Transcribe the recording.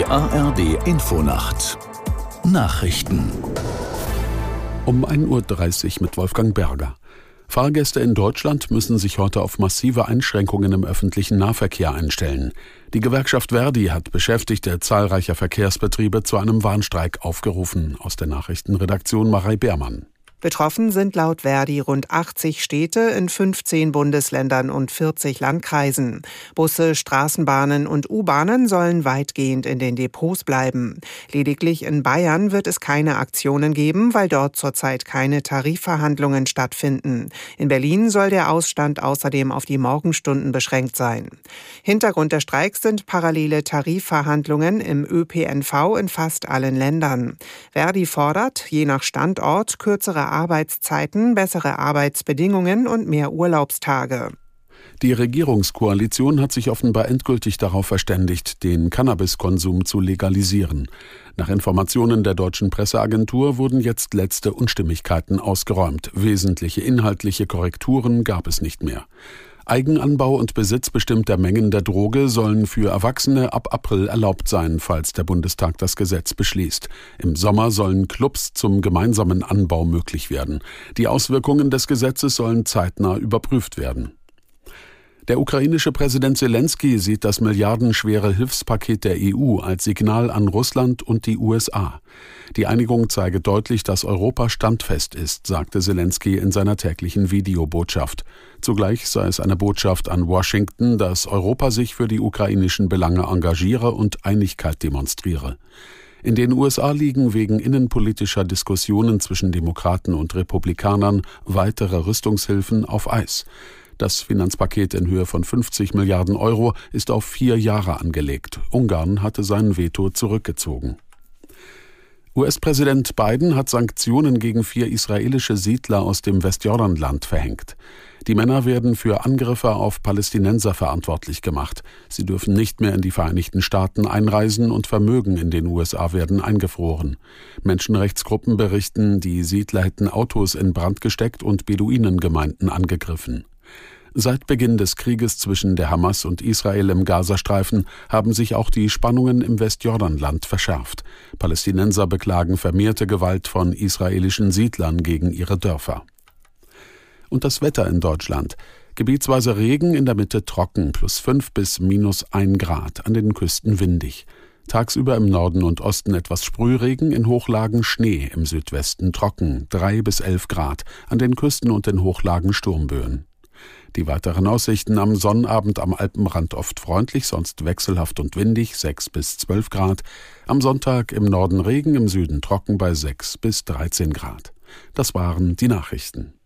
Die ARD Infonacht Nachrichten um 1.30 Uhr mit Wolfgang Berger. Fahrgäste in Deutschland müssen sich heute auf massive Einschränkungen im öffentlichen Nahverkehr einstellen. Die Gewerkschaft Verdi hat Beschäftigte zahlreicher Verkehrsbetriebe zu einem Warnstreik aufgerufen. Aus der Nachrichtenredaktion Marei Beermann. Betroffen sind laut Verdi rund 80 Städte in 15 Bundesländern und 40 Landkreisen. Busse, Straßenbahnen und U-Bahnen sollen weitgehend in den Depots bleiben. Lediglich in Bayern wird es keine Aktionen geben, weil dort zurzeit keine Tarifverhandlungen stattfinden. In Berlin soll der Ausstand außerdem auf die Morgenstunden beschränkt sein. Hintergrund der Streiks sind parallele Tarifverhandlungen im ÖPNV in fast allen Ländern. Verdi fordert, je nach Standort kürzere Arbeitszeiten, bessere Arbeitsbedingungen und mehr Urlaubstage. Die Regierungskoalition hat sich offenbar endgültig darauf verständigt, den Cannabiskonsum zu legalisieren. Nach Informationen der deutschen Presseagentur wurden jetzt letzte Unstimmigkeiten ausgeräumt. Wesentliche inhaltliche Korrekturen gab es nicht mehr. Eigenanbau und Besitz bestimmter Mengen der Droge sollen für Erwachsene ab April erlaubt sein, falls der Bundestag das Gesetz beschließt. Im Sommer sollen Clubs zum gemeinsamen Anbau möglich werden. Die Auswirkungen des Gesetzes sollen zeitnah überprüft werden. Der ukrainische Präsident Zelensky sieht das milliardenschwere Hilfspaket der EU als Signal an Russland und die USA. Die Einigung zeige deutlich, dass Europa standfest ist, sagte Zelensky in seiner täglichen Videobotschaft. Zugleich sei es eine Botschaft an Washington, dass Europa sich für die ukrainischen Belange engagiere und Einigkeit demonstriere. In den USA liegen wegen innenpolitischer Diskussionen zwischen Demokraten und Republikanern weitere Rüstungshilfen auf Eis. Das Finanzpaket in Höhe von 50 Milliarden Euro ist auf vier Jahre angelegt. Ungarn hatte sein Veto zurückgezogen. US-Präsident Biden hat Sanktionen gegen vier israelische Siedler aus dem Westjordanland verhängt. Die Männer werden für Angriffe auf Palästinenser verantwortlich gemacht. Sie dürfen nicht mehr in die Vereinigten Staaten einreisen und Vermögen in den USA werden eingefroren. Menschenrechtsgruppen berichten, die Siedler hätten Autos in Brand gesteckt und Beduinengemeinden angegriffen. Seit Beginn des Krieges zwischen der Hamas und Israel im Gazastreifen haben sich auch die Spannungen im Westjordanland verschärft. Palästinenser beklagen vermehrte Gewalt von israelischen Siedlern gegen ihre Dörfer. Und das Wetter in Deutschland. Gebietsweise Regen, in der Mitte trocken, plus 5 bis minus 1 Grad, an den Küsten windig. Tagsüber im Norden und Osten etwas Sprühregen, in Hochlagen Schnee, im Südwesten trocken, 3 bis 11 Grad, an den Küsten und den Hochlagen Sturmböen. Die weiteren Aussichten am Sonnabend am Alpenrand oft freundlich, sonst wechselhaft und windig, 6 bis 12 Grad. Am Sonntag im Norden Regen, im Süden trocken bei 6 bis 13 Grad. Das waren die Nachrichten.